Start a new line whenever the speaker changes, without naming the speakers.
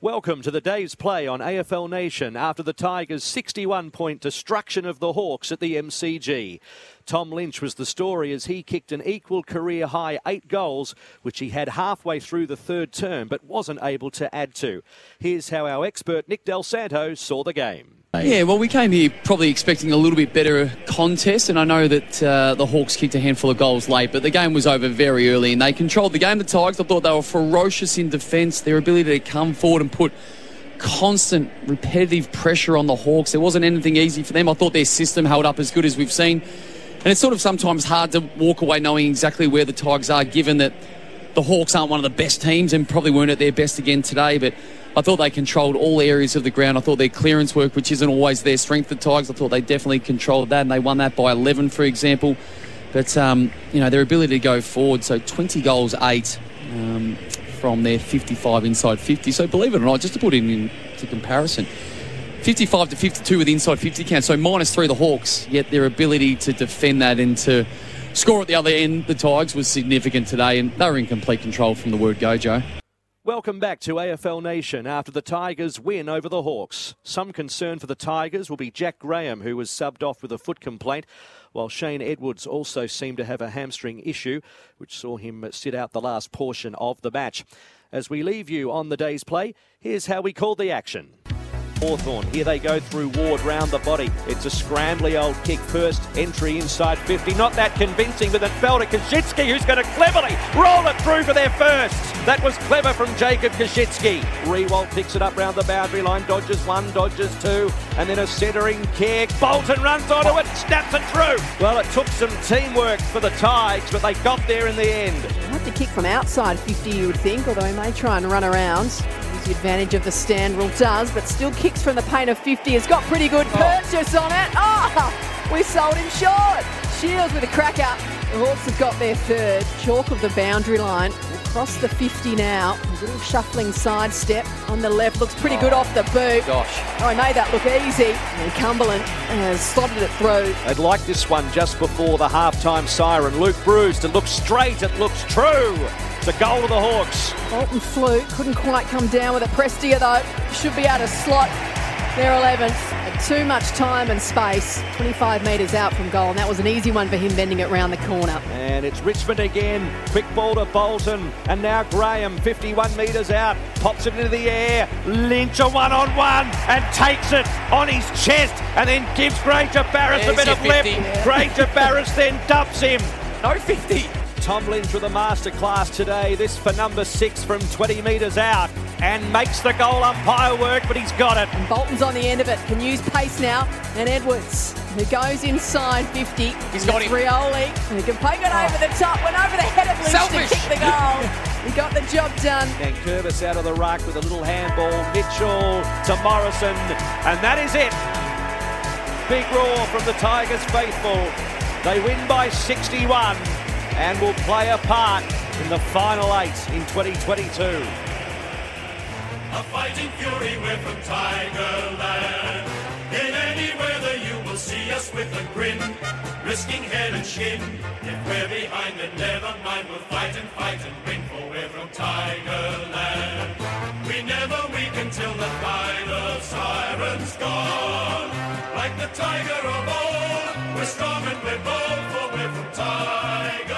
Welcome to the day's play on AFL Nation after the Tigers' 61 point destruction of the Hawks at the MCG. Tom Lynch was the story as he kicked an equal career high eight goals, which he had halfway through the third term but wasn't able to add to. Here's how our expert Nick Del Santo saw the game.
Yeah, well, we came here probably expecting a little bit better contest, and I know that uh, the Hawks kicked a handful of goals late, but the game was over very early, and they controlled the game. The Tigers, I thought they were ferocious in defence. Their ability to come forward and put constant, repetitive pressure on the Hawks. There wasn't anything easy for them. I thought their system held up as good as we've seen, and it's sort of sometimes hard to walk away knowing exactly where the Tigers are, given that the Hawks aren't one of the best teams and probably weren't at their best again today, but. I thought they controlled all areas of the ground. I thought their clearance work, which isn't always their strength, the Tigers, I thought they definitely controlled that, and they won that by 11, for example. But, um, you know, their ability to go forward, so 20 goals, 8 um, from their 55 inside 50. So believe it or not, just to put it into comparison, 55 to 52 with inside 50 count, so minus three the Hawks, yet their ability to defend that and to score at the other end, the Tigers, was significant today, and they were in complete control from the word go, Joe.
Welcome back to AFL Nation after the Tigers win over the Hawks. Some concern for the Tigers will be Jack Graham, who was subbed off with a foot complaint, while Shane Edwards also seemed to have a hamstring issue, which saw him sit out the last portion of the match. As we leave you on the day's play, here's how we called the action. Hawthorn. Here they go through Ward round the body. It's a scrambly old kick first. Entry inside 50. Not that convincing, but it fell to Koschitzke, who's going to cleverly roll it through for their first. That was clever from Jacob Koschitzke. Riewoldt picks it up round the boundary line. Dodges one, dodges two, and then a centering kick. Bolton runs onto it, snaps it through. Well, it took some teamwork for the Tigers, but they got there in the end.
Have to kick from outside 50, you would think, although he may try and run around. The advantage of the stand rule does, but still kicks from the paint of 50. Has got pretty good oh. purchase on it. Oh, we sold him short. Shields with a crack up. The Hawks have got their third. Chalk of the boundary line. Across the 50 now. A little shuffling sidestep on the left. Looks pretty good oh. off the boot.
Gosh.
Oh, he made that look easy. And Cumberland has slotted it through.
They'd like this one just before the halftime siren. Luke Breust to look straight, it looks true. It's a goal to the Hawks.
Bolton flew, couldn't quite come down with it. Prestia though should be able to slot their 11th. Had too much time and space. 25 metres out from goal, and that was an easy one for him bending it round the corner.
And it's Richmond again. Quick ball to Bolton. And now Graham, 51 metres out, pops it into the air. Lynch a one on one and takes it on his chest and then gives Granger Barris a bit
your
of lip.
50.
Granger Barris then dumps him.
No 50.
Tom Lynch with a masterclass today. This for number six from 20 metres out and makes the goal umpire work, but he's got it.
And Bolton's on the end of it, can use pace now. And Edwards, who goes inside 50.
He's got him.
Rioli, who can poke it over the top, went over the head of Lynch
Selfish.
to kick the goal. he got the job done.
And Curvis out of the ruck with a little handball. Mitchell to Morrison, and that is it. Big roar from the Tigers faithful. They win by 61 and will play a part in the final eight in 2022.
A fighting fury, we're from Tigerland. In any weather, you will see us with a grin, risking head and shin. If we're behind, then never mind, we'll fight and fight and win, for we're from Tigerland. We never weak until the final siren's gone. Like the tiger of old, we're strong and we're bold, for we're from Tiger.